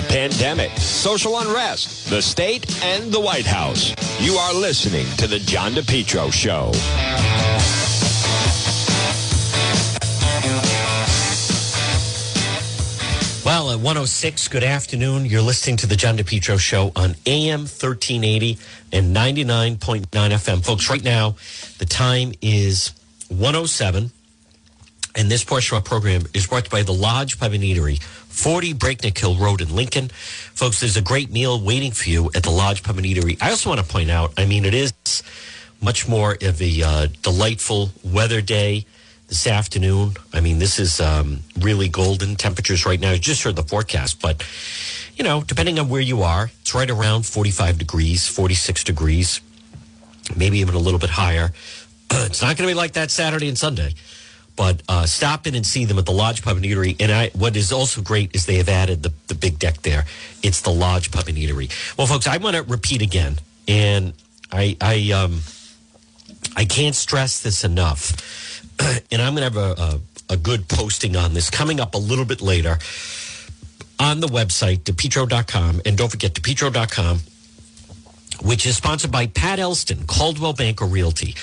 the pandemic, social unrest, the state, and the White House. You are listening to The John DePetro Show. Well, at 106, good afternoon. You're listening to the John DePetro Show on AM 1380 and 99.9 FM. Folks, right now, the time is 107, and this portion of our program is brought to you by the Lodge Pub and Eatery, 40 Breakneck Hill Road in Lincoln. Folks, there's a great meal waiting for you at the Lodge Pub and Eatery. I also want to point out, I mean, it is much more of a uh, delightful weather day this afternoon. I mean, this is um, really golden temperatures right now. You just heard the forecast, but you know, depending on where you are, it's right around 45 degrees, 46 degrees, maybe even a little bit higher. it's not going to be like that Saturday and Sunday, but uh, stop in and see them at the Lodge Pub and Eatery. And I, what is also great is they have added the, the big deck there. It's the Lodge Pub and Eatery. Well, folks, I want to repeat again, and I, I, um, I can't stress this enough and I'm going to have a, a, a, good posting on this coming up a little bit later on the website, depetro.com. And don't forget, depetro.com, which is sponsored by Pat Elston, Coldwell Banker Realty.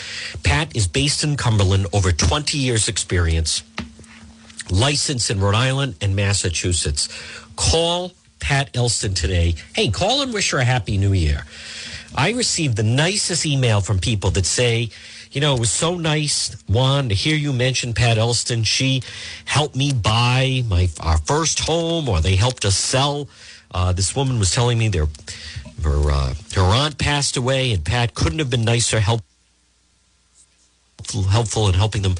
Pat is based in Cumberland, over 20 years experience, licensed in Rhode Island and Massachusetts. Call Pat Elston today. Hey, call and wish her a happy new year. I received the nicest email from people that say, you know, it was so nice, Juan, to hear you mention Pat Elston. She helped me buy my our first home, or they helped us sell. Uh, this woman was telling me their her uh, her aunt passed away, and Pat couldn't have been nicer, help, helpful in helping them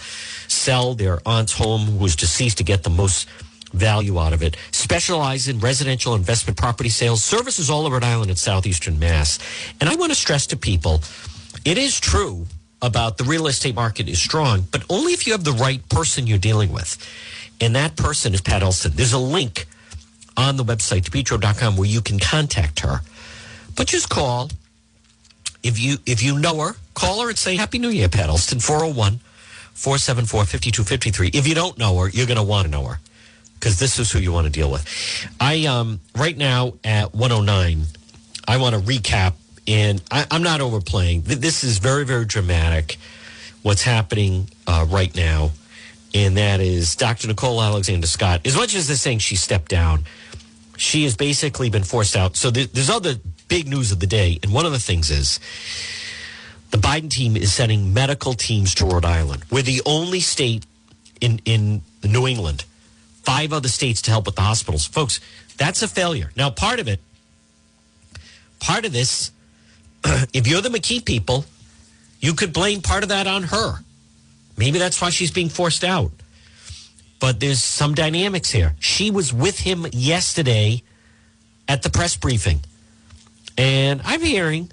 sell their aunt's home, who was deceased, to get the most value out of it. Specialize in residential investment property sales, services all over Rhode Island and southeastern Mass. And I want to stress to people, it is true about the real estate market is strong, but only if you have the right person you're dealing with. And that person is Pat Elston. There's a link on the website, depetro.com, where you can contact her. But just call. If you if you know her, call her and say Happy New Year, Pat Elston, 401 474 5253. If you don't know her, you're going to want to know her because this is who you want to deal with. I um right now at 109, I want to recap and I, am not overplaying. This is very, very dramatic. What's happening uh, right now, and that is Dr. Nicole Alexander Scott. As much as they're saying she stepped down, she has basically been forced out. So there's other big news of the day, and one of the things is the Biden team is sending medical teams to Rhode Island. We're the only state in in New England, five other states to help with the hospitals, folks. That's a failure. Now, part of it, part of this if you're the McKee people, you could blame part of that on her. Maybe that's why she's being forced out. But there's some dynamics here. She was with him yesterday at the press briefing. And I'm hearing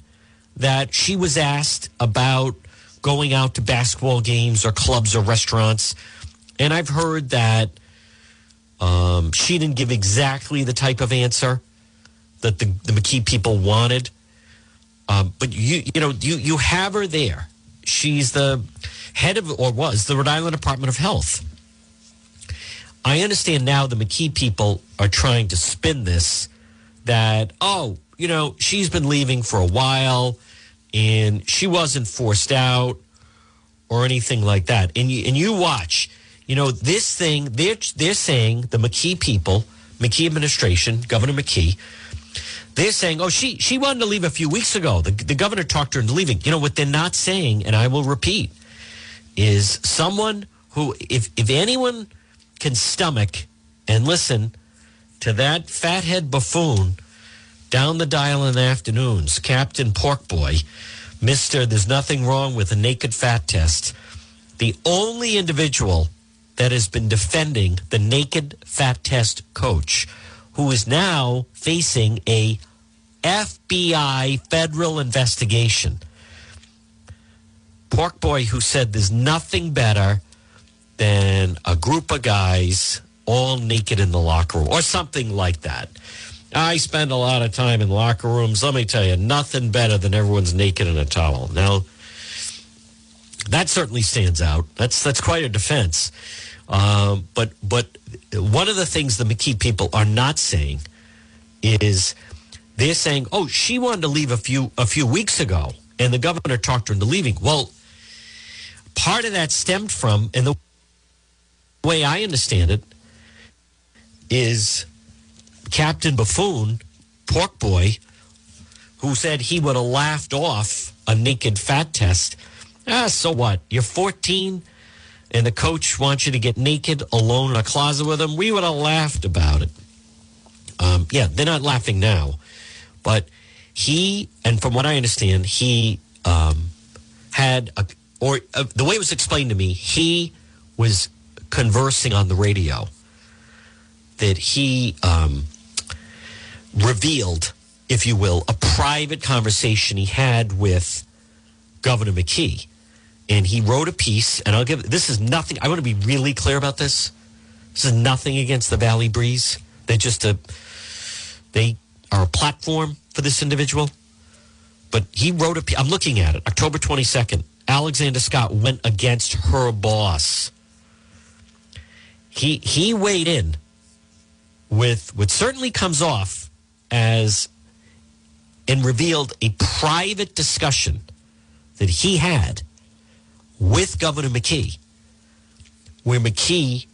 that she was asked about going out to basketball games or clubs or restaurants. And I've heard that um, she didn't give exactly the type of answer that the, the McKee people wanted. Um, but you, you know, you you have her there. She's the head of, or was the Rhode Island Department of Health. I understand now the McKee people are trying to spin this that oh, you know, she's been leaving for a while, and she wasn't forced out or anything like that. And you and you watch, you know, this thing they're they're saying the McKee people, McKee administration, Governor McKee they're saying, oh, she, she wanted to leave a few weeks ago. The, the governor talked her into leaving. You know, what they're not saying, and I will repeat, is someone who, if, if anyone can stomach and listen to that fathead buffoon down the dial in the afternoons, Captain Porkboy, Mr. There's nothing wrong with a naked fat test, the only individual that has been defending the naked fat test coach who is now facing a FBI federal investigation. Pork Boy, who said there's nothing better than a group of guys all naked in the locker room or something like that. I spend a lot of time in locker rooms. Let me tell you, nothing better than everyone's naked in a towel. Now, that certainly stands out. That's that's quite a defense. Um, but but one of the things the McKee people are not saying is they're saying, "Oh, she wanted to leave a few a few weeks ago, and the governor talked her into leaving." Well, part of that stemmed from, and the way I understand it, is Captain Buffoon, Pork Boy, who said he would have laughed off a naked fat test. Ah, so what? You're 14 and the coach wants you to get naked alone in a closet with him. We would have laughed about it. Um, yeah, they're not laughing now. But he, and from what I understand, he um, had, a, or uh, the way it was explained to me, he was conversing on the radio that he um, revealed, if you will, a private conversation he had with Governor McKee. And he wrote a piece, and I'll give this is nothing. I want to be really clear about this. This is nothing against the Valley Breeze. They're just a, they are a platform for this individual. But he wrote a, I'm looking at it, October 22nd. Alexander Scott went against her boss. He, he weighed in with what certainly comes off as and revealed a private discussion that he had with Governor McKee, where McKee,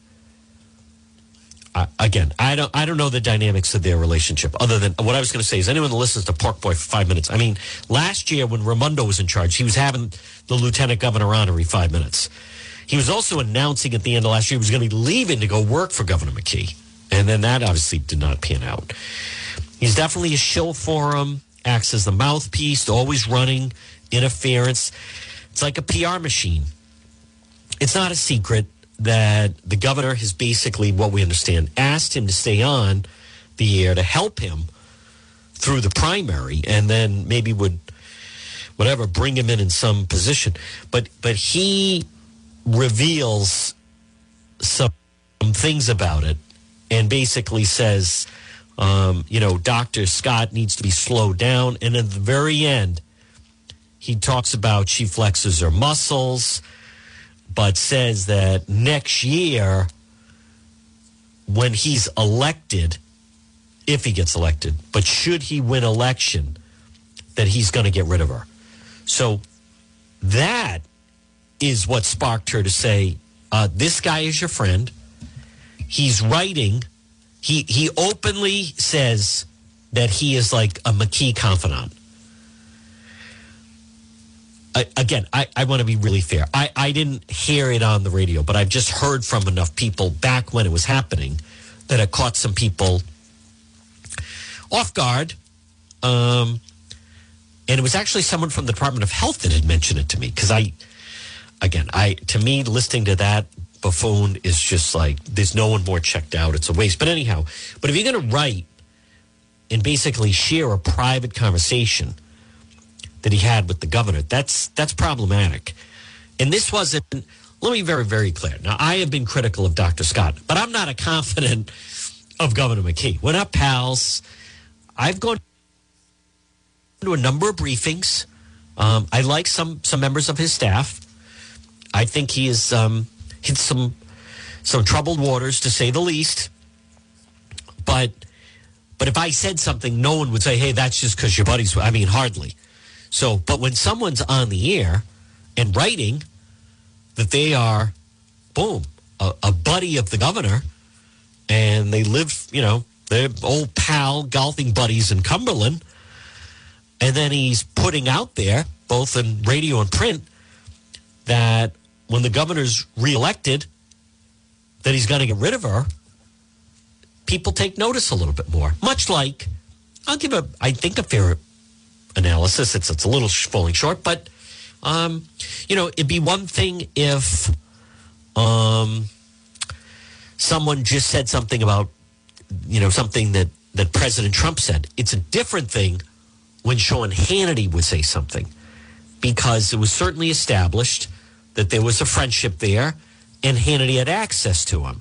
uh, again, I don't, I don't know the dynamics of their relationship. Other than what I was going to say is, anyone that listens to Pork Boy for five minutes. I mean, last year when Raimondo was in charge, he was having the lieutenant governor on every five minutes. He was also announcing at the end of last year he was going to be leaving to go work for Governor McKee. And then that obviously did not pan out. He's definitely a shill for him, acts as the mouthpiece, always running interference. It's like a PR machine. It's not a secret that the governor has basically, what we understand, asked him to stay on the air to help him through the primary and then maybe would whatever bring him in in some position but but he reveals some things about it and basically says, um, you know, Dr. Scott needs to be slowed down. And at the very end, he talks about she flexes her muscles, but says that next year, when he's elected, if he gets elected, but should he win election, that he's going to get rid of her. So that is what sparked her to say, uh, This guy is your friend he's writing. He he openly says that he is like a McKee confidant. I, again, I, I want to be really fair. I, I didn't hear it on the radio, but I've just heard from enough people back when it was happening that it caught some people off guard. Um, and it was actually someone from the Department of Health that had mentioned it to me because I, again, I to me listening to that buffoon is just like there's no one more checked out. It's a waste. But anyhow, but if you're going to write and basically share a private conversation that he had with the governor, that's that's problematic. And this wasn't. Let me be very very clear. Now I have been critical of Dr. Scott, but I'm not a confident of Governor McKee. We're not pals. I've gone to a number of briefings. Um, I like some some members of his staff. I think he is um, hit some some troubled waters to say the least. But but if I said something, no one would say, "Hey, that's just because your buddies." I mean, hardly. So, but when someone's on the air and writing that they are, boom, a, a buddy of the governor, and they live, you know, they're old pal golfing buddies in Cumberland, and then he's putting out there, both in radio and print, that when the governor's reelected that he's going to get rid of her, people take notice a little bit more. Much like, I'll give a, I think, a fair analysis. It's, it's a little falling short, but, um, you know, it'd be one thing if um, someone just said something about, you know, something that, that President Trump said. It's a different thing when Sean Hannity would say something because it was certainly established – that there was a friendship there and Hannity had access to him.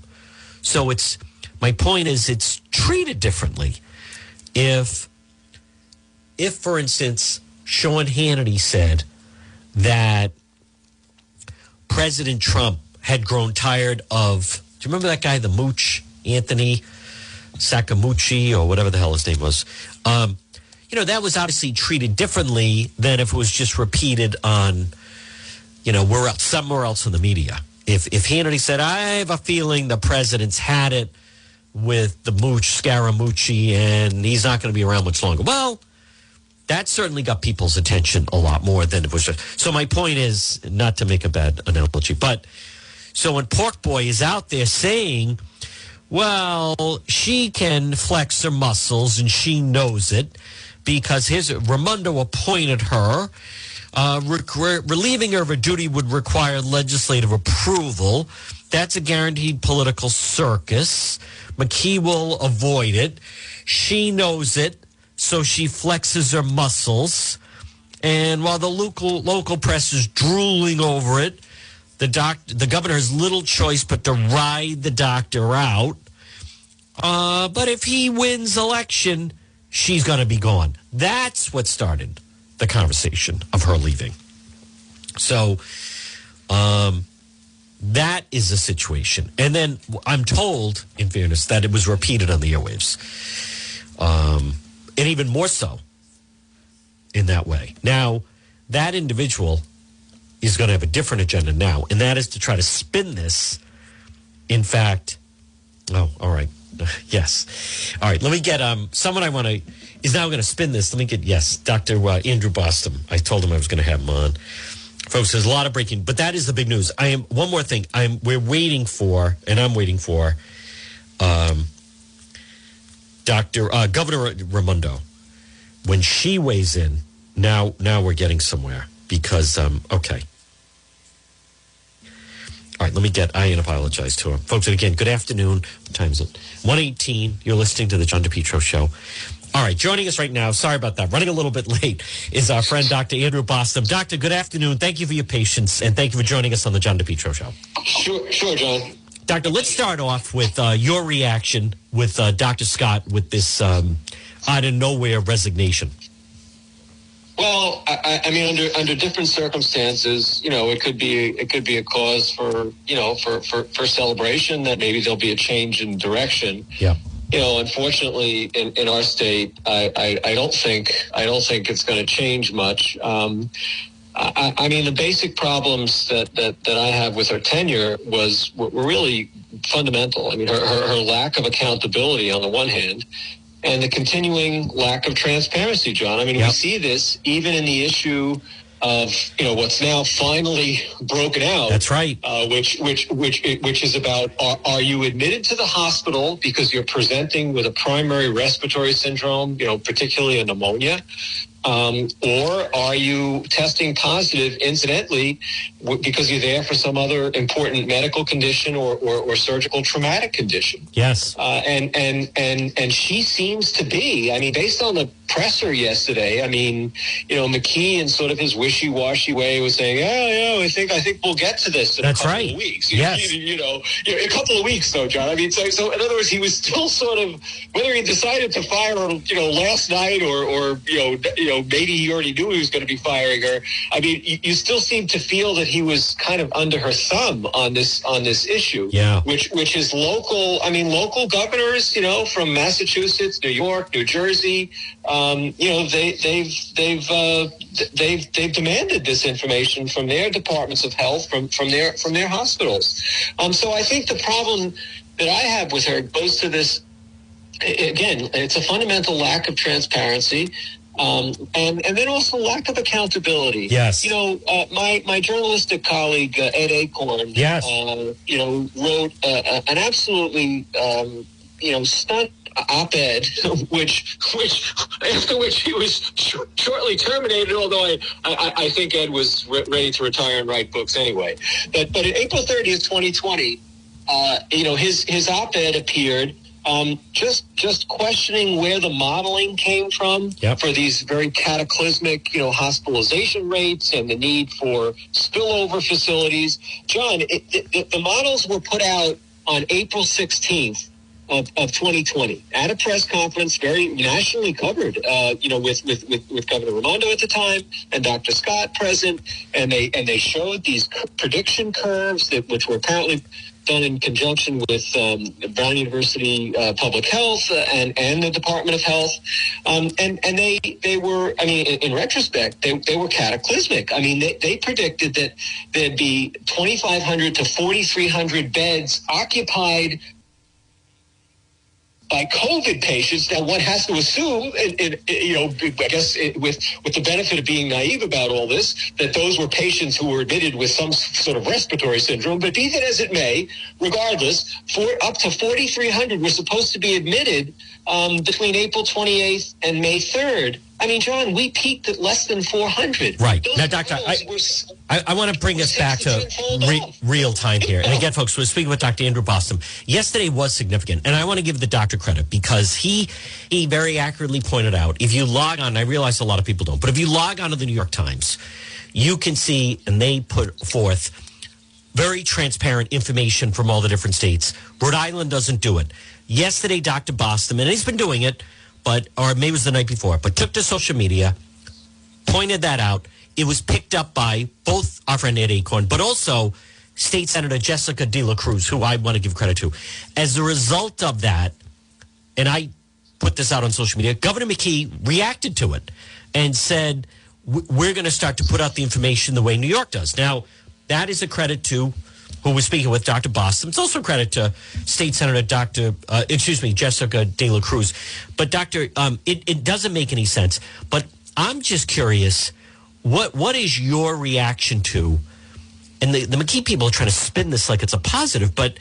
So it's my point is it's treated differently. If if for instance Sean Hannity said that President Trump had grown tired of do you remember that guy, the mooch, Anthony? Sakamuchi or whatever the hell his name was. Um, you know, that was obviously treated differently than if it was just repeated on, you know, else, somewhere else in the media. If if Hannity said, "I have a feeling the president's had it with the mooch Scaramucci and he's not going to be around much longer," well, that certainly got people's attention a lot more than it was. So my point is not to make a bad analogy, but so when Pork Boy is out there saying, "Well, she can flex her muscles and she knows it," because his Raimondo appointed her. Uh, re- relieving her of her duty would require legislative approval. That's a guaranteed political circus. McKee will avoid it. She knows it so she flexes her muscles. And while the local local press is drooling over it, the doc the governor has little choice but to ride the doctor out. Uh, but if he wins election, she's going to be gone. That's what started the conversation of her leaving. So, um, that is a situation. And then I'm told, in fairness, that it was repeated on the airwaves. Um, and even more so in that way. Now, that individual is going to have a different agenda now, and that is to try to spin this. In fact, oh, all right, yes, all right. Let me get um someone I want to is now going to spin this. Let me get yes, Doctor uh, Andrew Bostom. I told him I was going to have him on. Folks, there's a lot of breaking, but that is the big news. I am one more thing. I'm we're waiting for, and I'm waiting for. Um, Dr. Uh, Governor Raimondo, when she weighs in, now now we're getting somewhere because um, okay. All right, let me get. I apologize to him, folks. And again, good afternoon. What time is it? One eighteen. You're listening to the John DePetro Show. All right, joining us right now. Sorry about that. Running a little bit late is our friend Dr. Andrew Bostom. Doctor, good afternoon. Thank you for your patience and thank you for joining us on the John DePetro Show. Sure, sure, John. Doctor, let's start off with uh, your reaction with uh, Dr. Scott with this um, out of nowhere resignation. Well, I, I, mean, under under different circumstances, you know, it could be it could be a cause for you know for for, for celebration that maybe there'll be a change in direction. Yeah. You know, unfortunately, in, in our state, I, I, I don't think I don't think it's going to change much. Um, I, I, mean, the basic problems that, that, that I have with her tenure was were, really fundamental. I mean, her, her, her lack of accountability on the one hand, and the continuing lack of transparency, John. I mean, yep. we see this even in the issue of you know what's now finally broken out. That's right. Uh, which which which which is about are, are, you admitted to the hospital because you're presenting with a primary respiratory syndrome, you know, particularly a pneumonia, um, or are you testing positive incidentally w- because you're there for some other important medical condition or, or, or surgical traumatic condition? Yes. Uh, and, and, and, and she seems to be, I mean, based on the presser yesterday, I mean, you know, McKee in sort of his wishy-washy way was saying, "Oh, yeah, I think I think we'll get to this in That's a couple right. of weeks." Yes. You, you, know, a couple of weeks though, John. I mean, so, so in other words, he was still sort of whether he decided to fire you know, last night or or you know, you know, maybe he already knew he was going to be firing her. I mean, you, you still seem to feel that he was kind of under her thumb on this on this issue. Yeah. Which which is local. I mean, local governors, you know, from Massachusetts, New York, New Jersey um, you know, they, they've they've uh, they've they've demanded this information from their departments of health, from from their from their hospitals. Um, so I think the problem that I have with her goes to this. Again, it's a fundamental lack of transparency. Um, and and then also lack of accountability. Yes. You know, uh, my my journalistic colleague uh, Ed Achorn. Yes. Uh, you know, wrote uh, an absolutely um, you know stunt op-ed, which which after which he was sh- shortly terminated. Although I, I, I think Ed was re- ready to retire and write books anyway. But but in April thirtieth, twenty twenty, uh, you know his his op-ed appeared. Um, just just questioning where the modeling came from yep. for these very cataclysmic, you know, hospitalization rates and the need for spillover facilities. John, it, it, the models were put out on April 16th of, of 2020 at a press conference, very nationally covered, uh, you know, with, with, with, with, Governor Raimondo at the time and Dr. Scott present. And they, and they showed these prediction curves that, which were apparently done in conjunction with um, Brown University uh, Public Health and and the Department of Health, um, and and they they were I mean in, in, retrospect they, they were cataclysmic. I mean they, they predicted that there'd be 2,500 to 4,300 beds occupied by COVID patients. Now, one has to assume, and, and, you know, I guess it, with with the benefit of being naive about all this, that those were patients who were admitted with some sort of respiratory syndrome. But be that as it may, regardless, for up to 4,300 were supposed to be admitted um, between April 28th and May 3rd. I mean, John, we peaked at less than 400. Right. Those now, Doctor, I, were, I, I, want to bring us back to re, real time here. And again, folks, we're speaking with Dr. Andrew Bostom. Yesterday was significant, and I want to give the doctor credit because he he very accurately pointed out if you log on, I realize a lot of people don't, but if you log on to the New York Times, you can see, and they put forth very transparent information from all the different states. Rhode Island doesn't do it. Yesterday, Dr. Bostom, and he's been doing it but or maybe it was the night before, but took to social media, pointed that out. It was picked up by both our friend Ed Achorn, but also State Senator Jessica De La Cruz, who I want to give credit to. As a result of that, and I put this out on social media, Governor McKee reacted to it and said, we're going to start to put out the information the way New York does. Now, that is a credit to who was speaking with Dr. Bostom. It's also credit to State Senator Dr. Uh, excuse me, Jessica De La Cruz. But Doctor, um, it, it doesn't make any sense. But I'm just curious, what what is your reaction to? And the, the McKee people are trying to spin this like it's a positive, but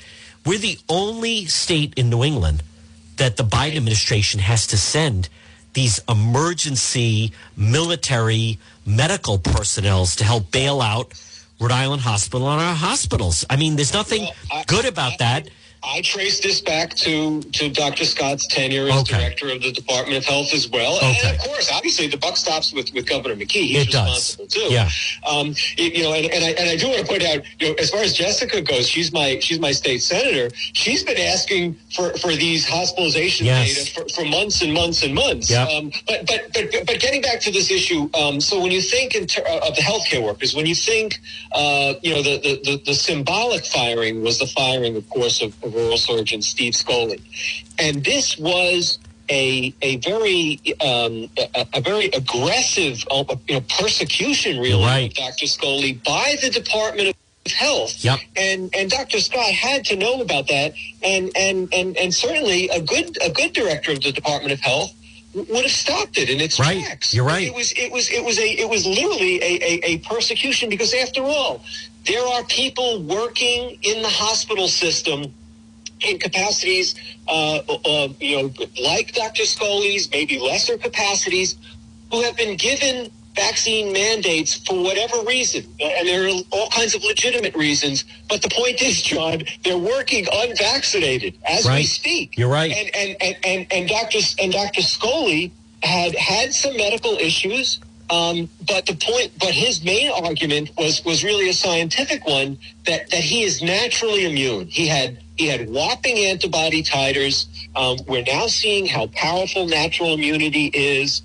we're the only state in New England that the Biden administration has to send these emergency military medical personnel to help bail out Rhode Island Hospital and our hospitals. I mean, there's nothing well, I, good about I, that. I trace this back to, to Dr. Scott's tenure as okay. director of the Department of Health as well. Okay. And of course, obviously, the buck stops with, with Governor McKee. He's it responsible does. too. Yeah. Um, you know, and, and, I, and I do want to point out, you know, as far as Jessica goes, she's my she's my state senator. She's been asking for, for these hospitalization yes. data for, for months and months and months. Yep. Um, but, but but but getting back to this issue, um, so when you think in ter- of the healthcare workers, when you think, uh, you know, the, the, the, the symbolic firing was the firing, of course, of rural surgeon Steve Skoly, and this was a a very um, a, a, very aggressive uh, you know persecution really right. Dr. Skoly by the Department of Health. Yep. And and Dr. Scott had to know about that, and and and and certainly a good a good director of the Department of Health would have stopped it in its right. tracks. You're right. It was it was it was a it was literally a, a, a persecution because after all, there are people working in the hospital system in capacities, uh, uh, you know, like Dr. Skoly's, maybe lesser capacities, who have been given vaccine mandates for whatever reason. And there are all kinds of legitimate reasons. But the point is, John, they're working unvaccinated as right. we speak. You're right. And, and, and, and, and Dr. and Dr. Skoly had had some medical issues. Um, but the point, but his main argument was was really a scientific one that that he is naturally immune. He had he had whopping antibody titers. Um, we're now seeing how powerful natural immunity is.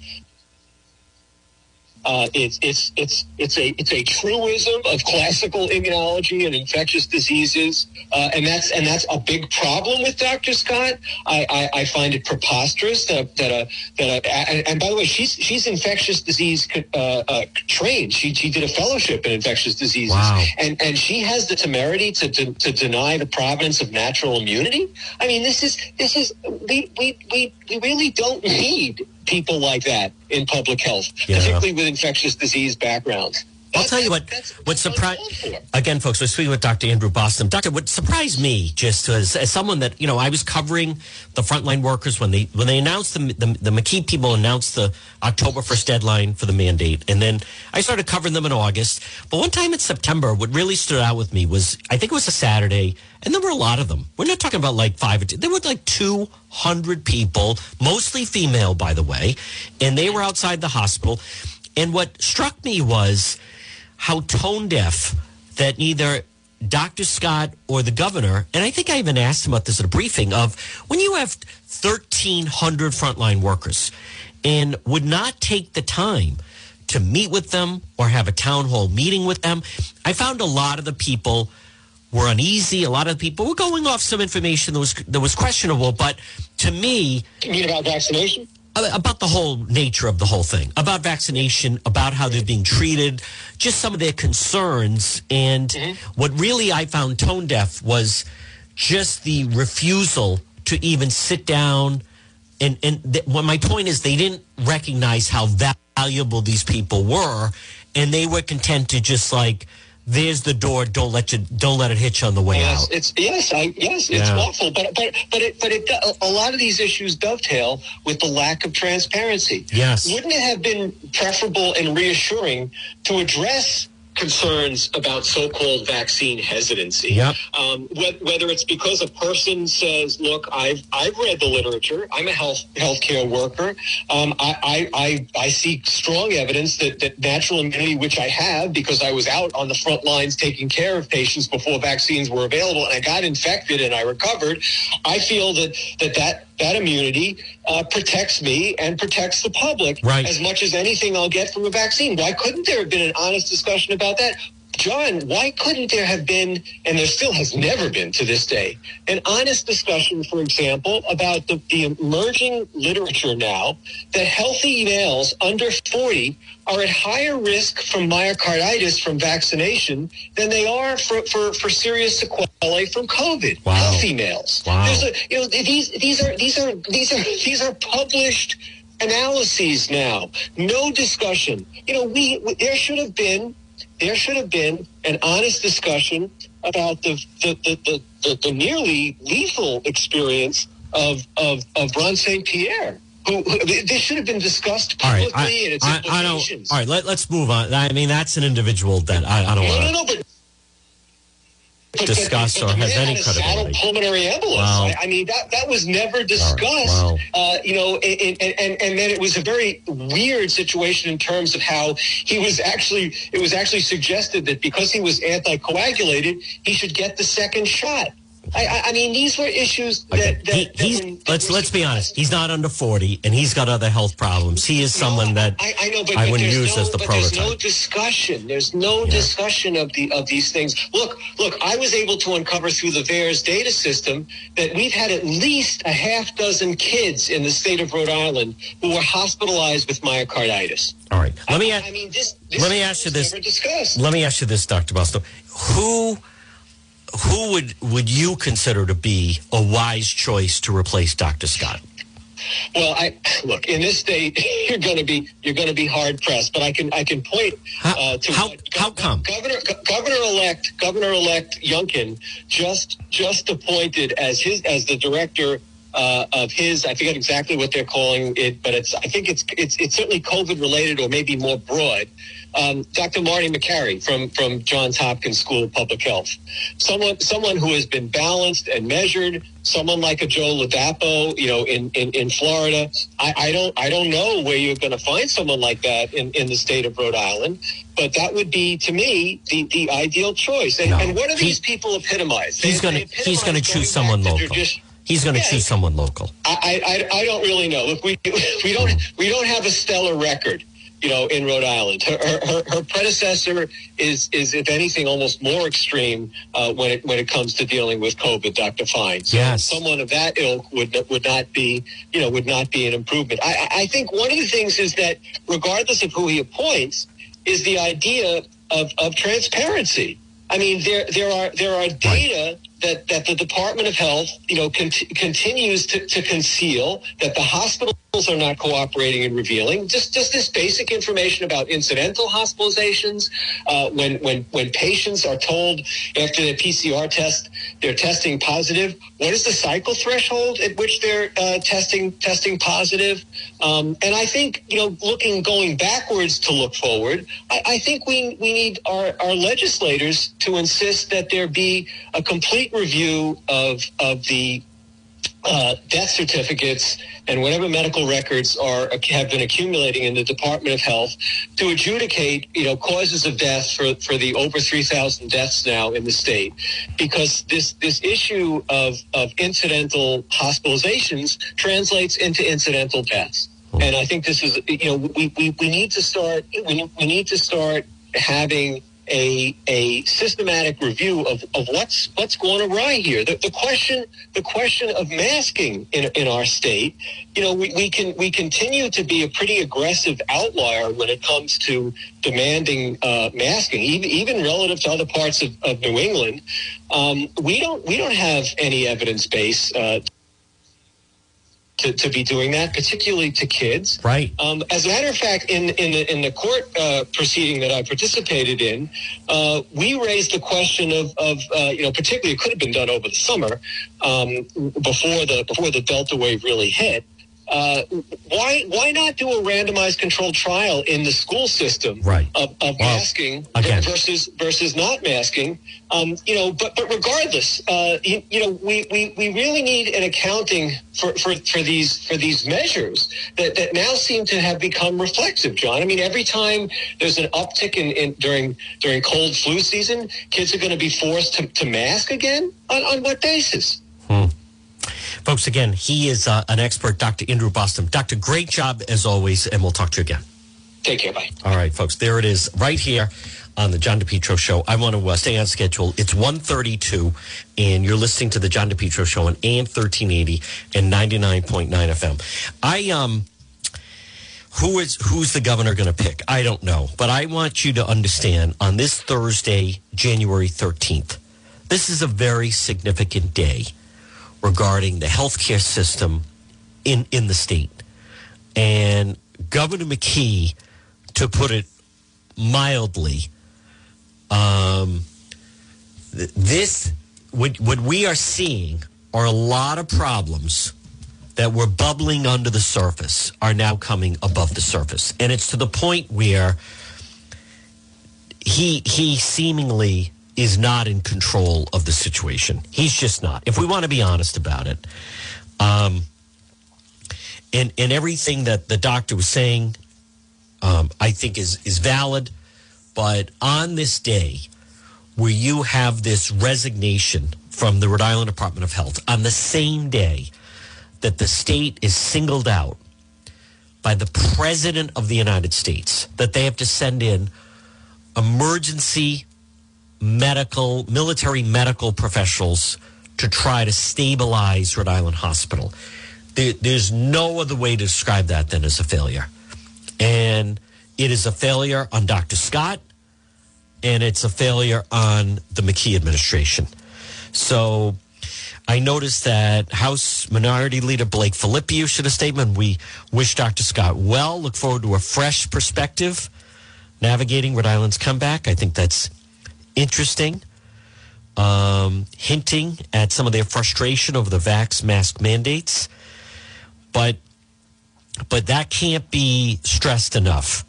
Uh, it's it's it's it's a it's a truism of classical immunology and infectious diseases, uh, and that's and that's a big problem with Dr. Scott. I, I, I find it preposterous that that a that a, and, and by the way, she's she's infectious disease uh, uh, trained. She she did a fellowship in infectious diseases, wow. and and she has the temerity to, to to deny the providence of natural immunity. I mean, this is this is we we we, we really don't need people like that in public health, yeah. particularly with infectious disease backgrounds. I'll tell you what. What surprised again, folks. We're speaking with Dr. Andrew Bostom. Doctor, what surprised me just as, as someone that you know, I was covering the frontline workers when they when they announced the, the the McKee people announced the October first deadline for the mandate, and then I started covering them in August. But one time in September, what really stood out with me was I think it was a Saturday, and there were a lot of them. We're not talking about like five or two. There were like two hundred people, mostly female, by the way, and they were outside the hospital. And what struck me was how tone deaf that neither Dr. Scott or the governor, and I think I even asked him about this at a briefing of when you have 1,300 frontline workers and would not take the time to meet with them or have a town hall meeting with them. I found a lot of the people were uneasy. A lot of people were going off some information that was that was questionable. But to me, you mean about vaccination? About the whole nature of the whole thing, about vaccination, about how they're being treated, just some of their concerns. And mm-hmm. what really I found tone deaf was just the refusal to even sit down. And, and th- well, my point is, they didn't recognize how valuable these people were. And they were content to just like, there's the door. Don't let you. Don't let it hit you on the way yes, out. It's yes, I, yes, it's awful. But but but it but it a lot of these issues dovetail with the lack of transparency. Yes, wouldn't it have been preferable and reassuring to address concerns about so-called vaccine hesitancy. Yep. Um, whether it's because a person says, "Look, I've I've read the literature. I'm a health healthcare worker. Um, I, I, I I see strong evidence that that natural immunity, which I have because I was out on the front lines taking care of patients before vaccines were available, and I got infected and I recovered. I feel that that that that immunity uh, protects me and protects the public right. as much as anything I'll get from a vaccine. Why couldn't there have been an honest discussion about that? John, why couldn't there have been, and there still has never been to this day, an honest discussion, for example, about the, the emerging literature now that healthy males under 40 are at higher risk from myocarditis from vaccination than they are for, for, for serious sequelae from COVID. Wow. Healthy males. Wow. A, you know, these, these are, these are, these are, these are published analyses now. No discussion. You know, we, there should have been there should have been an honest discussion about the the, the, the, the, nearly lethal experience of, of, of Ron St. Pierre. Who, this should have been discussed publicly all right, I, and its I, implications. I all right, let, us move on. I mean, that's an individual that I, I don't want to. No, no, but discussed or has any credibility. Pulmonary embolus. Wow. I, I, mean, that that was never discussed. Wow. Uh, you know, and, and and then it was a very weird situation in terms of how he was actually. It was actually suggested that because he was anticoagulated, he should get the second shot. I, I, mean, these were issues that, okay. that, he, that he's, when, let's let's be honest. He's not under forty, and he's got other health problems. He is someone no, that I, I know, but, I wouldn't use no, as the but prototype. There's no discussion. There's no yeah. discussion of the of these things. Look, look. I was able to uncover through the VAERS data system that we've had at least a half dozen kids in the state of Rhode Island who were hospitalized with myocarditis. All right. Let me. I, I mean, this, this let me ask you this. Let me ask you this, Dr. Bostom. Who who would would you consider to be a wise choice to replace Dr. Scott? Well, I look in this state. You're going to be you're going to be hard pressed, but I can I can point uh, to how, what, how come Governor Governor elect Governor elect Youngkin just just appointed as his as the director uh, of his. I forget exactly what they're calling it, but it's I think it's it's it's certainly COVID related or maybe more broad um, Dr. Marty Makary from from Johns Hopkins School of Public Health, someone someone who has been balanced and measured, someone like a Joe Ladapo, you know, in in, in Florida. I, I don't I don't know where you're going to find someone like that in, in the state of Rhode Island, but that would be to me the, the ideal choice. And, no, and what do these people epitomize? He's going to he's going to choose someone local. He's going to yeah, choose someone local. I, I I don't really know. Look, we we don't we don't have a stellar record you know, in Rhode Island. Her, her, her, predecessor is, is, if anything, almost more extreme uh, when it when it comes to dealing with COVID. Dr. Fine. So yes. someone of that ilk would would not be, you know, would not be an improvement. I, I think one of the things is that regardless of who he appoints, is the idea of, of transparency. I mean, there there are there are data that, that the Department of Health, you know, cont- continues to, to conceal that the hospitals are not cooperating and revealing. Just just this basic information about incidental hospitalizations. Uh, when when when patients are told after their PCR test they're testing positive, what is the cycle threshold at which they're uh, testing testing positive? Um, and I think you know, looking going backwards to look forward, I, I think we we need our, our legislators to insist that there be a complete review of of the uh, death certificates and whatever medical records are have been accumulating in the Department of Health to adjudicate, you know, causes of death for, for the over 3,000 deaths now in the state, because this this issue of of incidental hospitalizations translates into incidental deaths, and I think this is, you know, we, we, we need to start we, we need to start having a a systematic review of, of what's what's going awry here. The, the question the question of masking in, in our state, you know, we, we can we continue to be a pretty aggressive outlier when it comes to demanding uh, masking, even even relative to other parts of, of New England. Um, we don't we don't have any evidence base uh, to, to be doing that, particularly to kids. Right. Um, as a matter of fact, in in the, in the court uh, proceeding that I participated in, uh, we raised the question of, of uh, you know, particularly it could have been done over the summer um, before the before the Delta wave really hit. Uh, why why not do a randomized controlled trial in the school system Right. of, of Well, masking again- versus versus not masking? Um, you know, but but regardless, uh, you, you know, we, we, we really need an accounting for, for, for these for these measures that, that now seem to have become reflexive. John, I mean, every time there's an uptick in, in during during cold flu season, kids are going to be forced to, to mask again. On, on what basis? Folks, again, he is uh, an expert, Dr. Andrew Bostom. Doctor, great job as always, and we'll talk to you again. Take care. Bye. All right, folks, there it is right here on the John DePetro Show. I want to uh, stay on schedule. It's 132, and you're listening to the John DePetro Show on AM 1380 and 99.9 FM. I, um, who is who's the governor going to pick? I don't know, but I want you to understand on this Thursday, January 13th, this is a very significant day regarding the healthcare system in in the state. And Governor McKee, to put it mildly, um, this what what we are seeing are a lot of problems that were bubbling under the surface are now coming above the surface, and it's to the point where he he seemingly is not in control of the situation. He's just not. If we want to be honest about it, um, and and everything that the doctor was saying, um, I think is is valid. But on this day, where you have this resignation from the Rhode Island Department of Health, on the same day that the state is singled out by the President of the United States, that they have to send in emergency medical, military medical professionals to try to stabilize Rhode Island Hospital. There, there's no other way to describe that than as a failure. And it is a failure on Dr. Scott, and it's a failure on the McKee administration. So I noticed that House Minority Leader Blake Filippi issued a statement. We wish Dr. Scott well, look forward to a fresh perspective navigating Rhode Island's comeback. I think that's interesting, um, hinting at some of their frustration over the vax mask mandates. But but that can't be stressed enough.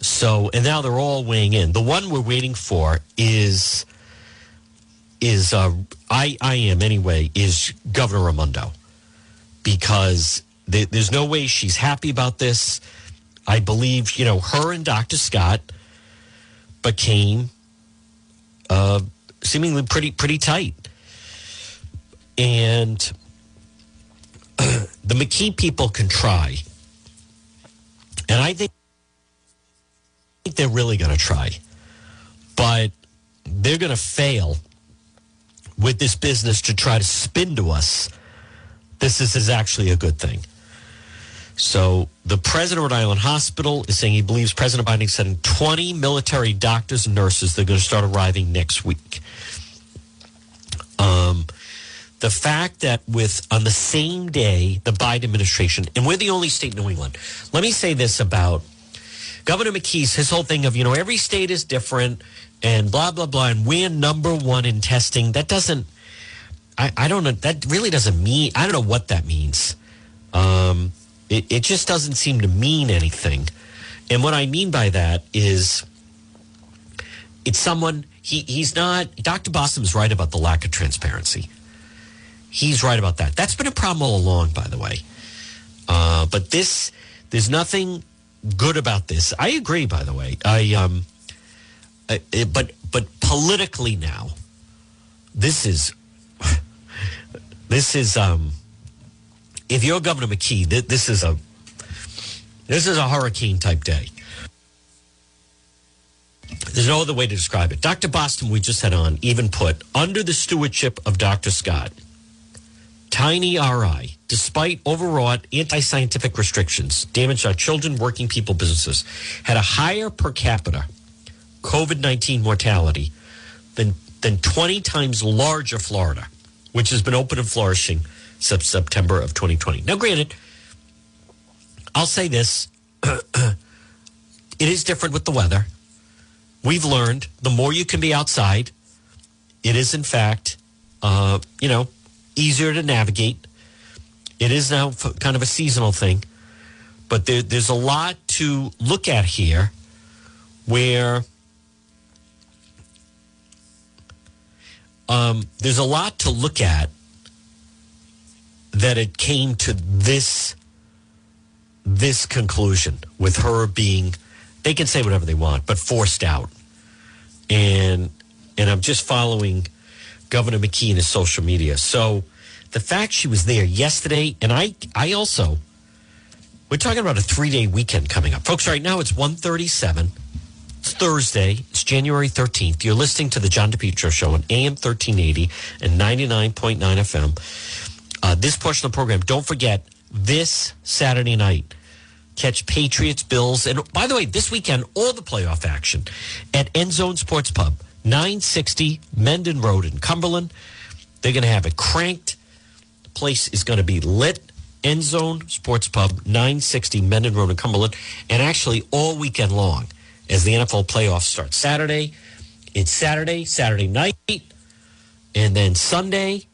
So and now they're all weighing in. The one we're waiting for is is uh, I I am anyway is Governor Raimondo because there, there's no way she's happy about this. I believe you know her and Dr. Scott became uh, seemingly pretty pretty tight, and the McKee people can try, and I think they're really going to try, but they're going to fail with this business to try to spin to us this is, is actually a good thing. So the president of Rhode Island Hospital is saying he believes President Biden is sending 20 military doctors and nurses. They're going to start arriving next week. Um, the fact that with on the same day the Biden administration, and we're the only state in New England. Let me say this about Governor McKee's his whole thing of you know every state is different and blah blah blah, and we're number one in testing. That doesn't. I, I don't know. That really doesn't mean. I don't know what that means. Um, it, it just doesn't seem to mean anything. And what I mean by that is it's someone, he, he's not, Dr. Bostom is right about the lack of transparency. He's right about that. That's been a problem all along, by the way. Uh, but this, there's nothing good about this. I agree, by the way. I, um, I, but, but politically now, this is, this is, um, if you're Governor McKee, th- this is a this is a hurricane type day. There's no other way to describe it. Dr. Bostom, we just had on, even put, under the stewardship of Dr. Scott, Tiny RI, despite overwrought anti scientific restrictions, damaged our children, working people, businesses, had a higher per capita COVID 19 mortality than, than 20 times larger Florida, which has been open and flourishing September of 2020. Now, granted, I'll say this it is different with the weather. We've learned the more you can be outside, it is, in fact, uh, you know, easier to navigate. It is now kind of a seasonal thing, but there, there's a lot to look at here where um, there's a lot to look at that it came to this this conclusion with her being they can say whatever they want but forced out. And and i'm just following governor mckee in his social media. So the fact she was there yesterday and i i also we're talking about a three-day weekend coming up. Folks right now it's 137 it's thursday. It's january 13th you're listening to the john depetro show on am 1380 and 99.9 fm uh, this portion of the program don't forget this saturday night catch Patriots, Bills, and by the way, this weekend, all the playoff action at End Zone Sports Pub, 960 Mendon Road in Cumberland. They're going to have it cranked. The place is going to be lit. End Zone Sports Pub, 960 Mendon Road in Cumberland, and actually all weekend long as the NFL playoffs start. Saturday, it's Saturday, Saturday night, and then Sunday,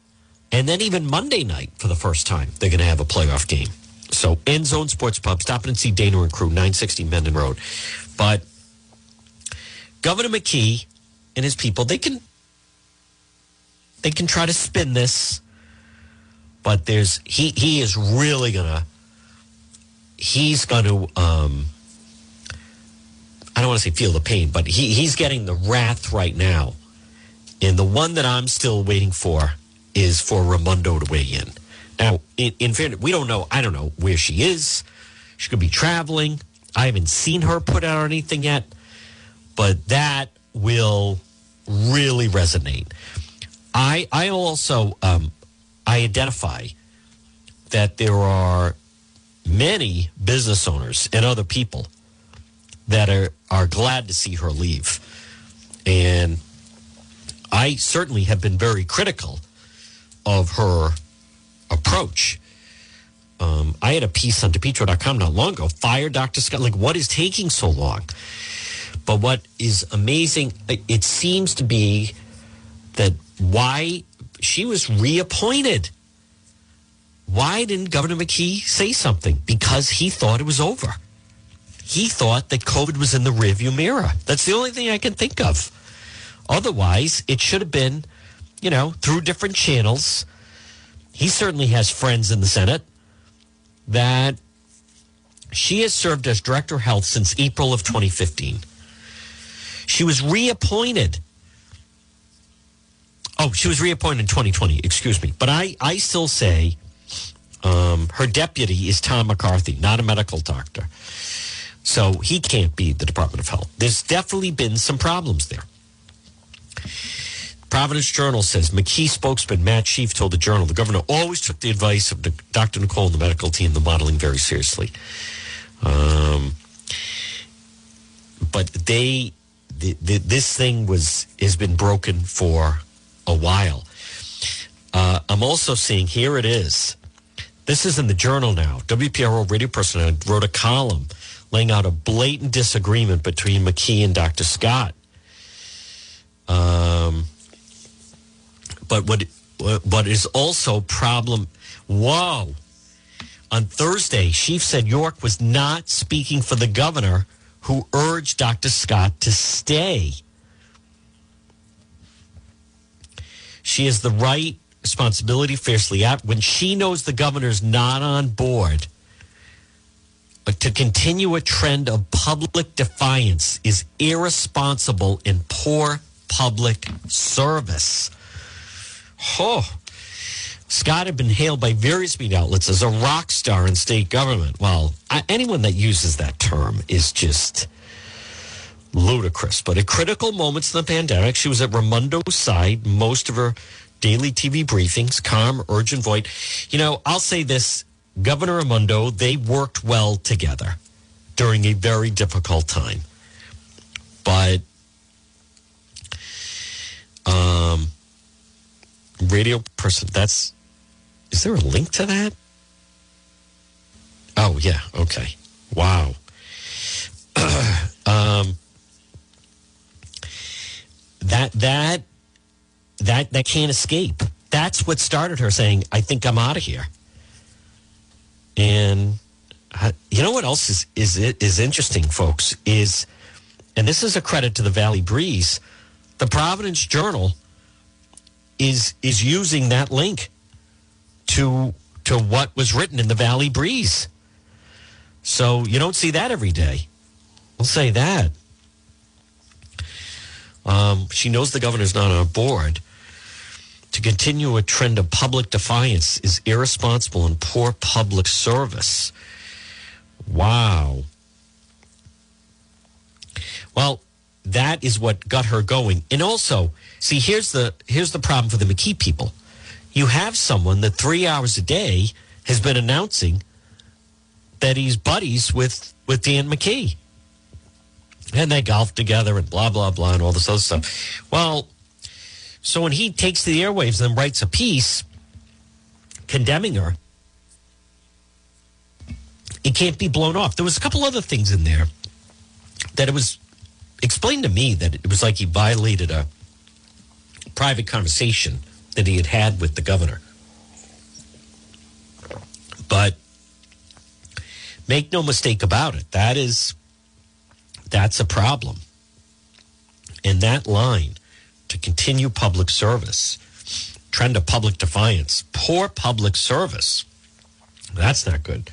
and then even Monday night for the first time, they're going to have a playoff game. So End Zone Sports Pub, stop in and see Dana and crew, 960 Mendon Road. But Governor McKee and his people, they can they can try to spin this, but there's he he is really gonna he's gonna um I don't want to say feel the pain, but he he's getting the wrath right now. And the one that I'm still waiting for is for Raimondo to weigh in. Now, in, in fairness, we don't know. I don't know where she is. She could be traveling. I haven't seen her put out anything yet, but that will really resonate. I I also um, I identify that there are many business owners and other people that are are glad to see her leave, and I certainly have been very critical of her approach. Um, I had a piece on DePetro.com not long ago. Fire Dr. Scott. Like, what is taking so long? But what is amazing, it seems to be that why she was reappointed. Why didn't Governor McKee say something? Because he thought it was over. He thought that COVID was in the rearview mirror. That's the only thing I can think of. Otherwise, it should have been, you know, through different channels he certainly has friends in the Senate that she has served as director of health since April of 2015. She was reappointed. Oh, she was reappointed in 2020, excuse me. But I, I still say um, her deputy is Tom McCarthy, not a medical doctor. So he can't be the Department of Health. There's definitely been some problems there. Providence Journal says McKee spokesman Matt Sheaff told the Journal the governor always took the advice of Dr. Nicole and the medical team, the modeling, very seriously. Um, but they, the, the, this thing was has been broken for a while. Uh, I'm also seeing here it is. This is in the Journal now. WPRO radio person wrote a column laying out a blatant disagreement between McKee and Dr. Scott. Um, but what what is also problem? Whoa! On Thursday, Sheaff said York was not speaking for the governor, who urged Dr. Scott to stay. She has the right responsibility fiercely out when she knows the governor's not on board. But to continue a trend of public defiance is irresponsible and poor public service. Oh, Scott had been hailed by various media outlets as a rock star in state government. Well, anyone that uses that term is just ludicrous. But at critical moments in the pandemic, she was at Raimondo's side most of her daily TV briefings, calm, urgent voice. You know, I'll say this Governor Raimondo, they worked well together during a very difficult time. But um, radio person, that's, is there a link to that? Oh, yeah. Okay. Wow. um, that, that, that, that can't escape. That's what started her saying, I think I'm out of here. And uh, you know what else is, is, is interesting, folks, is, and this is a credit to the Valley Breeze, the Providence Journal is, is using that link to, to what was written in the Valley Breeze. So you don't see that every day. I'll say that. Um, she knows the governor's not on board. To continue a trend of public defiance is irresponsible and poor public service. Wow. Well, that is what got her going. And also, see, here's the here's the problem for the McKee people. You have someone that three hours a day has been announcing that he's buddies with with Dan McKee. And they golf together and blah blah blah and all this other stuff. Well, so when he takes to the airwaves and writes a piece condemning her, it can't be blown off. There was a couple other things in there that it was explained to me that it was like he violated a private conversation that he had had with the governor. But Make no mistake about it. That is, that's a problem. And that line to continue public service, trend of public defiance, poor public service, that's not good.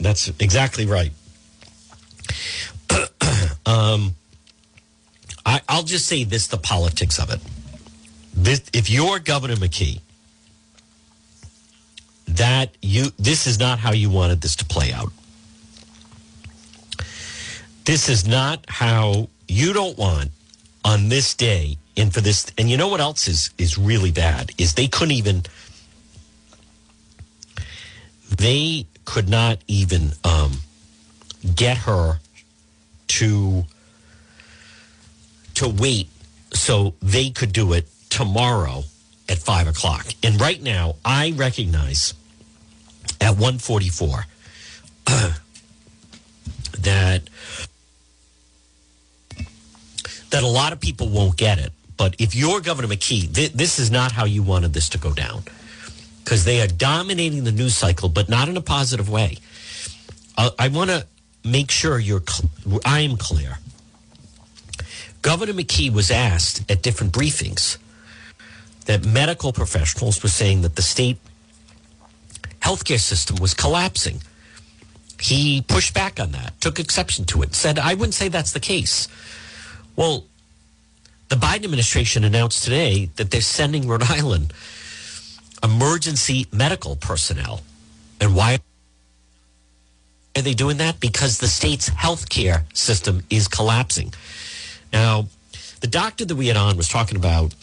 That's exactly right. Um, I, will just say this the politics of it. This, if you're Governor McKee, that you this is not how you wanted this to play out. This is not how you don't want on this day and for this and you know what else is is really bad is they couldn't even they could not even um, get her to to wait so they could do it tomorrow at five o'clock. And right now, I recognize at 144 uh, that that a lot of people won't get it. But if you're Governor McKee, th- this is not how you wanted this to go down because they are dominating the news cycle, but not in a positive way. Uh, I want to make sure you're. Cl- I am clear. Governor McKee was asked at different briefings that medical professionals were saying that the state healthcare system was collapsing. He pushed back on that, took exception to it, said, I wouldn't say that's the case. Well, the Biden administration announced today that they're sending Rhode Island emergency medical personnel. And why are they doing that? Because the state's healthcare system is collapsing. Now, the doctor that we had on was talking about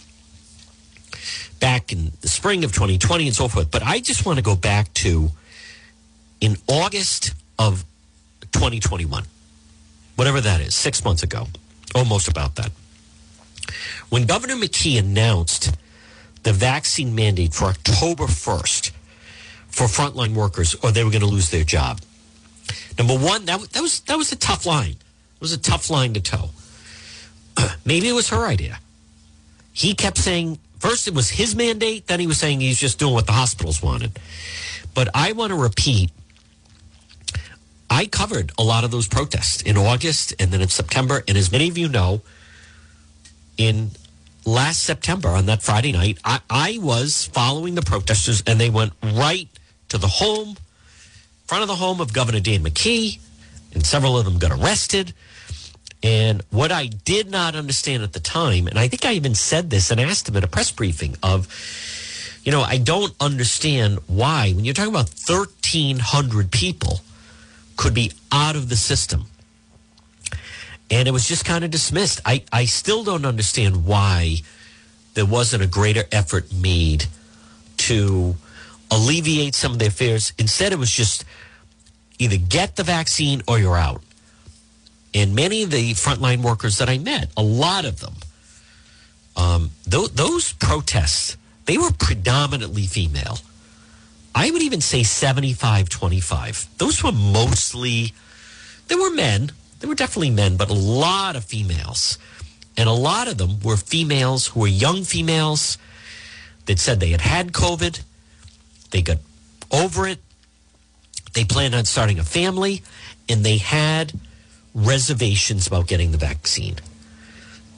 back in the spring of 2020 and so forth. But I just want to go back to in August of 2021, whatever that is, six months ago, almost about that. When Governor McKee announced the vaccine mandate for October 1st for frontline workers, or they were going to lose their job. Number one, that, that was that was a tough line. It was a tough line to toe. Maybe it was her idea. He kept saying First, it was his mandate. Then he was saying he's just doing what the hospitals wanted. But I want to repeat I covered a lot of those protests in August and then in September. And as many of you know, in last September on that Friday night, I, I was following the protesters and they went right to the home, front of the home of Governor Dan McKee, and several of them got arrested. And what I did not understand at the time, and I think I even said this and asked him at a press briefing of, you know, I don't understand why when you're talking about 1,300 people could be out of the system. And it was just kind of dismissed. I, I still don't understand why there wasn't a greater effort made to alleviate some of their fears. Instead, it was just either get the vaccine or you're out. And many of the frontline workers that I met, a lot of them, um, th- those protests, they were predominantly female. I would even say 75 25. Those were mostly, there were men, there were definitely men, but a lot of females. And a lot of them were females who were young females that said they had had COVID, they got over it, they planned on starting a family, and they had reservations about getting the vaccine.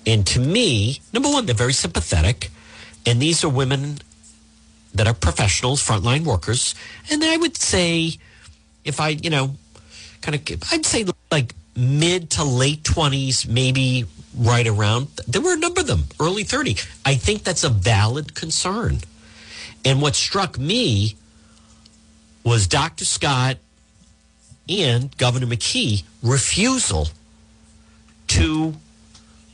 And to me, number one, they're very sympathetic. And these are women that are professionals, frontline workers. And I would say, if I, you know, kind of, I'd say like mid to late 20s, maybe right around. There were a number of them, early 30. I think that's a valid concern. And what struck me was Dr. Scott and Governor McKee refusal to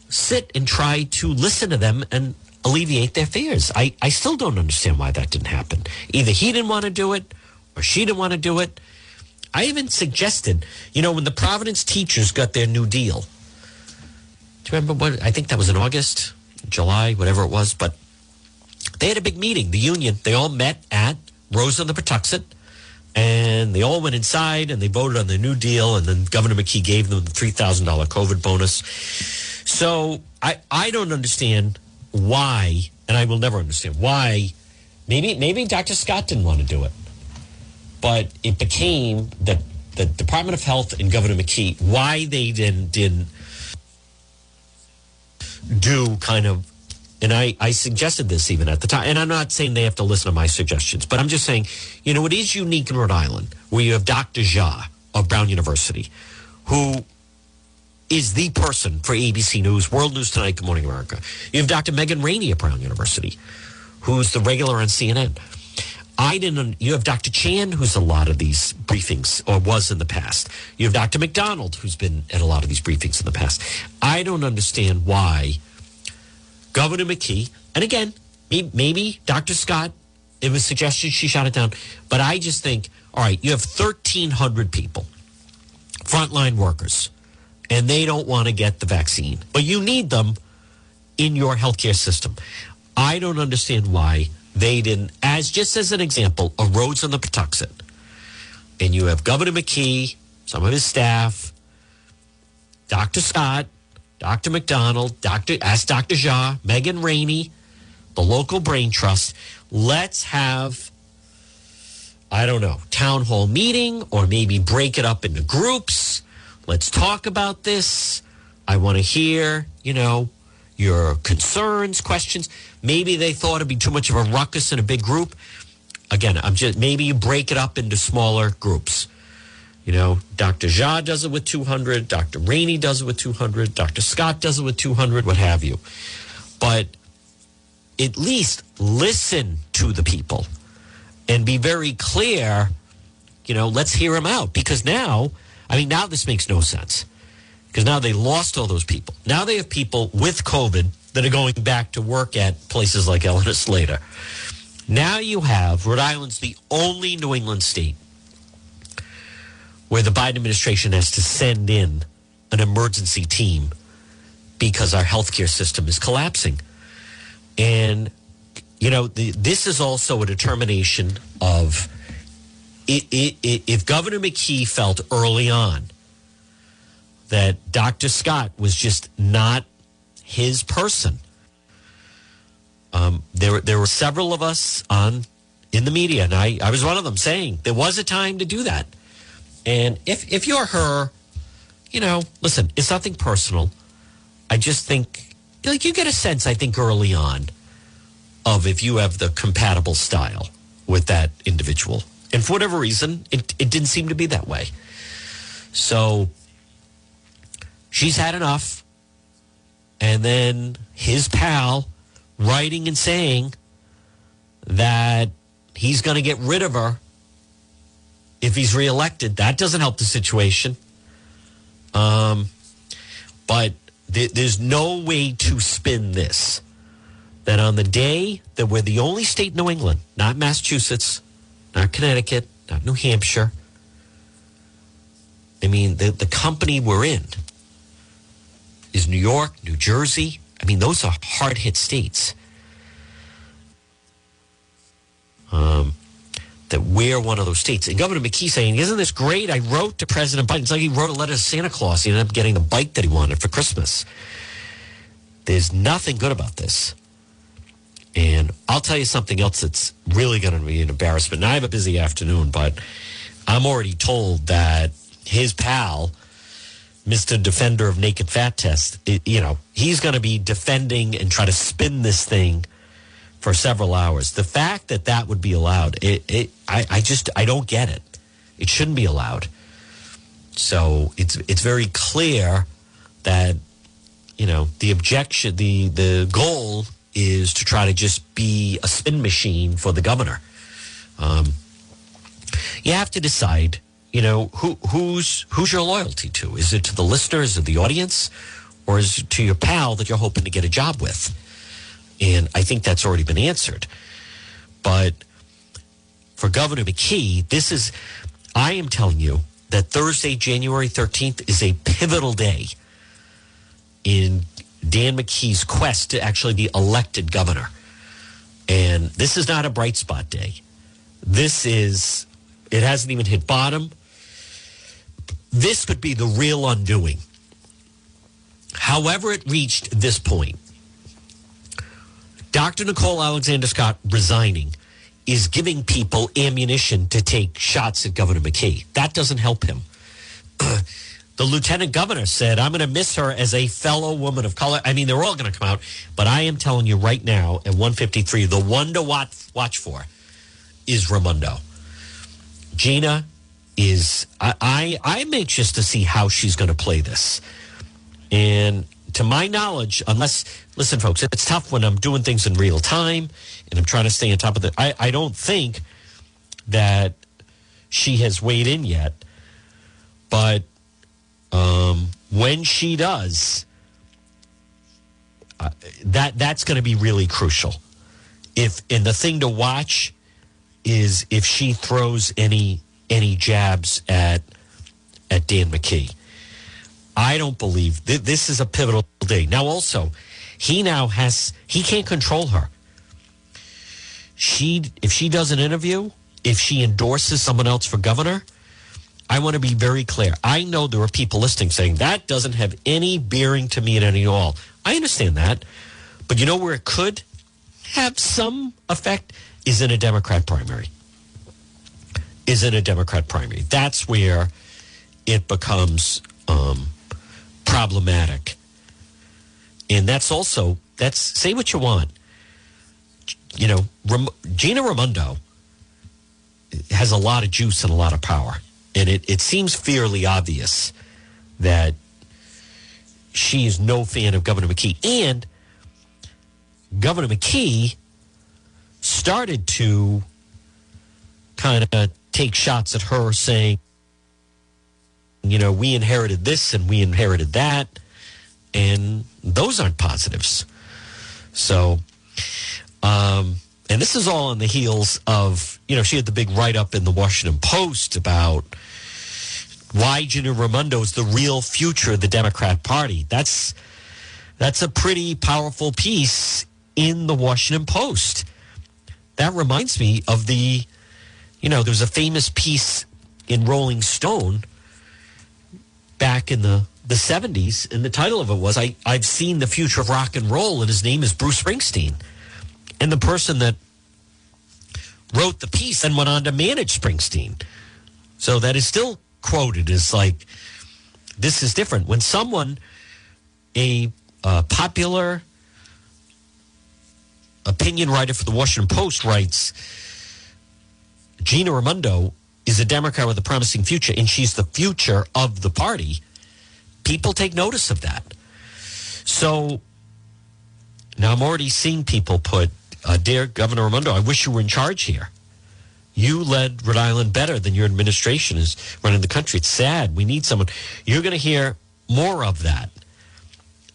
sit and try to listen to them and alleviate their fears. I, I still don't understand why that didn't happen. Either he didn't want to do it or she didn't want to do it. I even suggested, you know, when the Providence teachers got their new deal. Do you remember what? I think that was in August, July, whatever it was. But they had a big meeting. The union, they all met at Rhodes on the Pawtuxet and they all went inside and they voted on the new deal. And then Governor McKee gave them the $3,000 COVID bonus. So I, I don't understand why, and I will never understand why. Maybe maybe Dr. Scott didn't want to do it, but it became the the Department of Health and Governor McKee why they didn't didn't do kind of. And I, I suggested this even at the time. And I'm not saying they have to listen to my suggestions, but I'm just saying, you know, it is unique in Rhode Island where you have Dr. Jha of Brown University, who is the person for ABC News, World News Tonight, Good Morning America. You have Dr. Megan Ranney at Brown University, who's the regular on CNN. I didn't. You have Dr. Chan, who's a lot of these briefings, or was in the past. You have Dr. McDonald, who's been at a lot of these briefings in the past. I don't understand why Governor McKee, and again, maybe Dr. Scott, it was suggested she shot it down, but I just think, all right, you have 1,300 people, frontline workers and they don't want to get the vaccine, but you need them in your healthcare system. I don't understand why they didn't, as just as an example, a Rhodes on the Pawtuxet, and you have Governor McKee, some of his staff, Dr. Scott, Dr. McDonald, Dr. Ask Dr. Jha, Megan Ranney, the local brain trust. Let's have, I don't know, town hall meeting or maybe break it up into groups Let's talk about this. I want to hear, you know, your concerns, questions. Maybe they thought it'd be too much of a ruckus in a big group. Again, I'm just maybe you break it up into smaller groups. You know, Dr. Jha does it with 200, Dr. Ranney does it with 200, Dr. Scott does it with 200, what have you. But at least listen to the people and be very clear. You know, let's hear them out because now I mean, now this makes no sense because now they lost all those people. Now they have people with COVID that are going back to work at places like Eleanor Slater. Now you have Rhode Island's the only New England state where the Biden administration has to send in an emergency team because our healthcare system is collapsing. And, you know, the, this is also a determination of it, it, it, if Governor McKee felt early on that Dr. Scott was just not his person, um, there, there were several of us on in the media, and I, I was one of them saying there was a time to do that. And if, if you're her, you know, listen, it's nothing personal. I just think, like, you get a sense, I think, early on of if you have the compatible style with that individual. And for whatever reason, it, it didn't seem to be that way. So she's had enough. And then his pal writing and saying that he's going to get rid of her if he's reelected. That doesn't help the situation. Um, but th- there's no way to spin this. That on the day that we're the only state in New England, not Massachusetts, not Connecticut, not New Hampshire. I mean, the, the company we're in is New York, New Jersey. I mean, those are hard hit states. Um, that we're one of those states. And Governor McKee saying, Isn't this great? I wrote to President Biden. It's like he wrote a letter to Santa Claus. He ended up getting the bike that he wanted for Christmas. There's nothing good about this. And I'll tell you something else that's really going to be an embarrassment. Now, I have a busy afternoon, but I'm already told that his pal, Mr. Defender of Naked Fat Test, it, you know, he's going to be defending and try to spin this thing for several hours. The fact that that would be allowed, it, it I, I just I don't get it. It shouldn't be allowed. So it's it's very clear that you know the objection, the the goal is to try to just be a spin machine for the governor. Um, you have to decide, you know, who who's who's your loyalty to? Is it to the listeners, of the audience, or is it to your pal that you're hoping to get a job with? And I think that's already been answered. But for Governor McKee, this is, I am telling you that Thursday, January 13th is a pivotal day in Dan McKee's quest to actually be elected governor. And this is not a bright spot day. This is, it hasn't even hit bottom. This could be the real undoing. However, it reached this point, Dr. Nicole Alexander Scott resigning is giving people ammunition to take shots at Governor McKee. That doesn't help him. the lieutenant governor said, I'm going to miss her as a fellow woman of color. I mean, they're all going to come out, but I am telling you right now at 153, the one to watch, watch for is Raimondo. Gina is, I, I, I'm anxious to see how she's going to play this. And to my knowledge, unless, listen, folks, it's tough when I'm doing things in real time and I'm trying to stay on top of it. I, I don't think that she has weighed in yet, but um, when she does, uh, that that's going to be really crucial. If and the thing to watch is if she throws any any jabs at at Dan McKee. I don't believe th- this is a pivotal day. Now, also, he now has he can't control her. She if she does an interview, if she endorses someone else for governor, I want to be very clear. I know there are people listening saying that doesn't have any bearing to me at any all. I understand that, but you know where it could have some effect is in a Democrat primary. Is in a Democrat primary. That's where it becomes um, problematic. And that's also, that's, say what you want. You know, Ram, Gina Raimondo has a lot of juice and a lot of power. And it, it seems fairly obvious that she is no fan of Governor McKee. And Governor McKee started to kind of take shots at her saying, you know, we inherited this and we inherited that. And those aren't positives. So, um, and this is all on the heels of, you know, she had the big write up in the Washington Post about why Gina Raimondo is the real future of the Democrat Party. That's that's a pretty powerful piece in the Washington Post. That reminds me of the, you know, there's a famous piece in Rolling Stone back in the, the 70s, and the title of it was I, I've Seen the Future of Rock and Roll, and his name is Bruce Springsteen. And the person that wrote the piece and went on to manage Springsteen. So that is still quoted as like, this is different. When someone, a popular opinion writer for the Washington Post writes, Gina Raimondo is a Democrat with a promising future, and she's the future of the party. People take notice of that. So now I'm already seeing people put, uh, "Dear Governor Raimondo, I wish you were in charge here." You led Rhode Island better than your administration is running the country. It's sad. We need someone. You're going to hear more of that.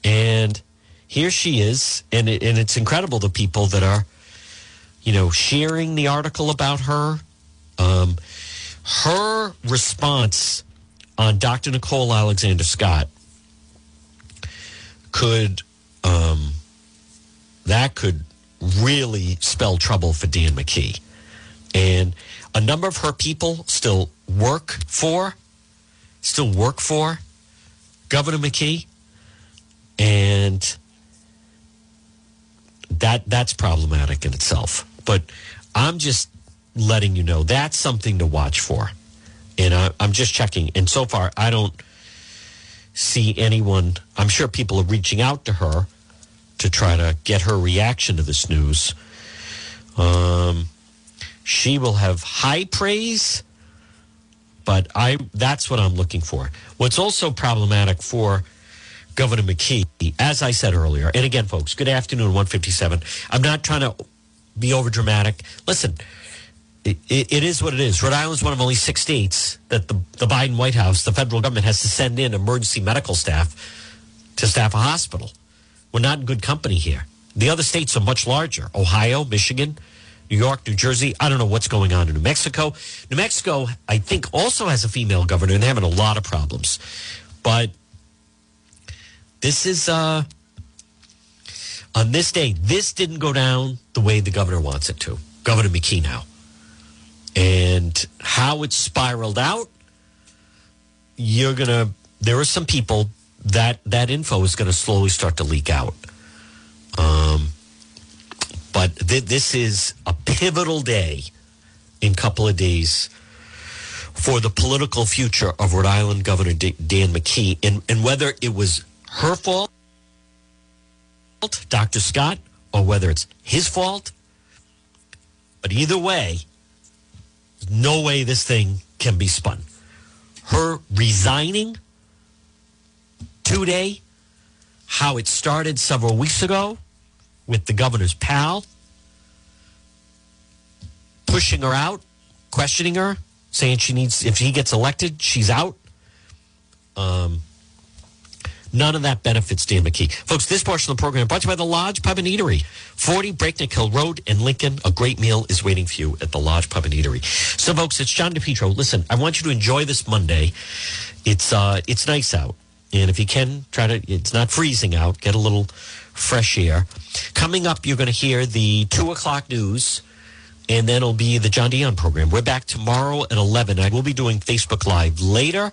And here she is. And, it, and it's incredible the people that are, you know, sharing the article about her. Um, her response on Dr. Nicole Alexander Scott could um, that could really spell trouble for Dan McKee. And a number of her people still work for, still work for Governor McKee. And that that's problematic in itself. But I'm just letting you know that's something to watch for. And I, I'm just checking. And so far, I don't see anyone. I'm sure people are reaching out to her to try to get her reaction to this news. Um, she will have high praise, but I that's what I'm looking for. What's also problematic for Governor McKee, as I said earlier, and again, folks, good afternoon, 157. I'm not trying to be over dramatic. Listen, it, it is what it is. Rhode Island is one of only six states that the, the Biden White House, the federal government, has to send in emergency medical staff to staff a hospital. We're not in good company here. The other states are much larger Ohio, Michigan, New York, New Jersey. I don't know what's going on in New Mexico. New Mexico, I think, also has a female governor and they're having a lot of problems. But this is, uh, on this day, this didn't go down the way the governor wants it to. Governor McKee now and how it spiraled out you're gonna there are some people that that info is to slowly start to leak out um, but th- this is a pivotal day in couple of days for the political future of Rhode Island Governor D- Dan McKee and, and whether it was her fault Dr. Scott or whether it's his fault but either way no way this thing can be spun. Her resigning today, how it started several weeks ago with the governor's pal, pushing her out, questioning her, saying she needs, if he gets elected, she's out. Um, None of that benefits Dan McKee. Folks, this portion of the program brought to you by the Lodge Pub and Eatery. 40 Breakneck Hill Road in Lincoln. A great meal is waiting for you at the Lodge Pub and Eatery. So, folks, it's John DePetro. Listen, I want you to enjoy this Monday. It's uh, it's nice out. And if you can, try to, it's not freezing out, get a little fresh air. Coming up, you're going to hear the 2 o'clock news and then it'll be the John Dion program. We're back tomorrow at 11. I will be doing Facebook Live later.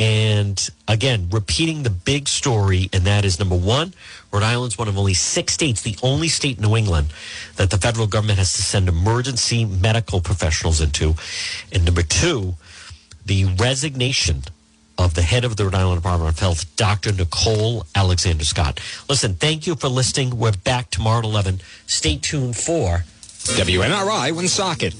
And again, repeating the big story, and that is number one, Rhode Island's one of only six states, the only state in New England that the federal government has to send emergency medical professionals into. And number two, the resignation of the head of the Rhode Island Department of Health, Dr. Nicole Alexander Scott. Listen, thank you for listening. We're back tomorrow at 11. Stay tuned for WNRI Woonsocket.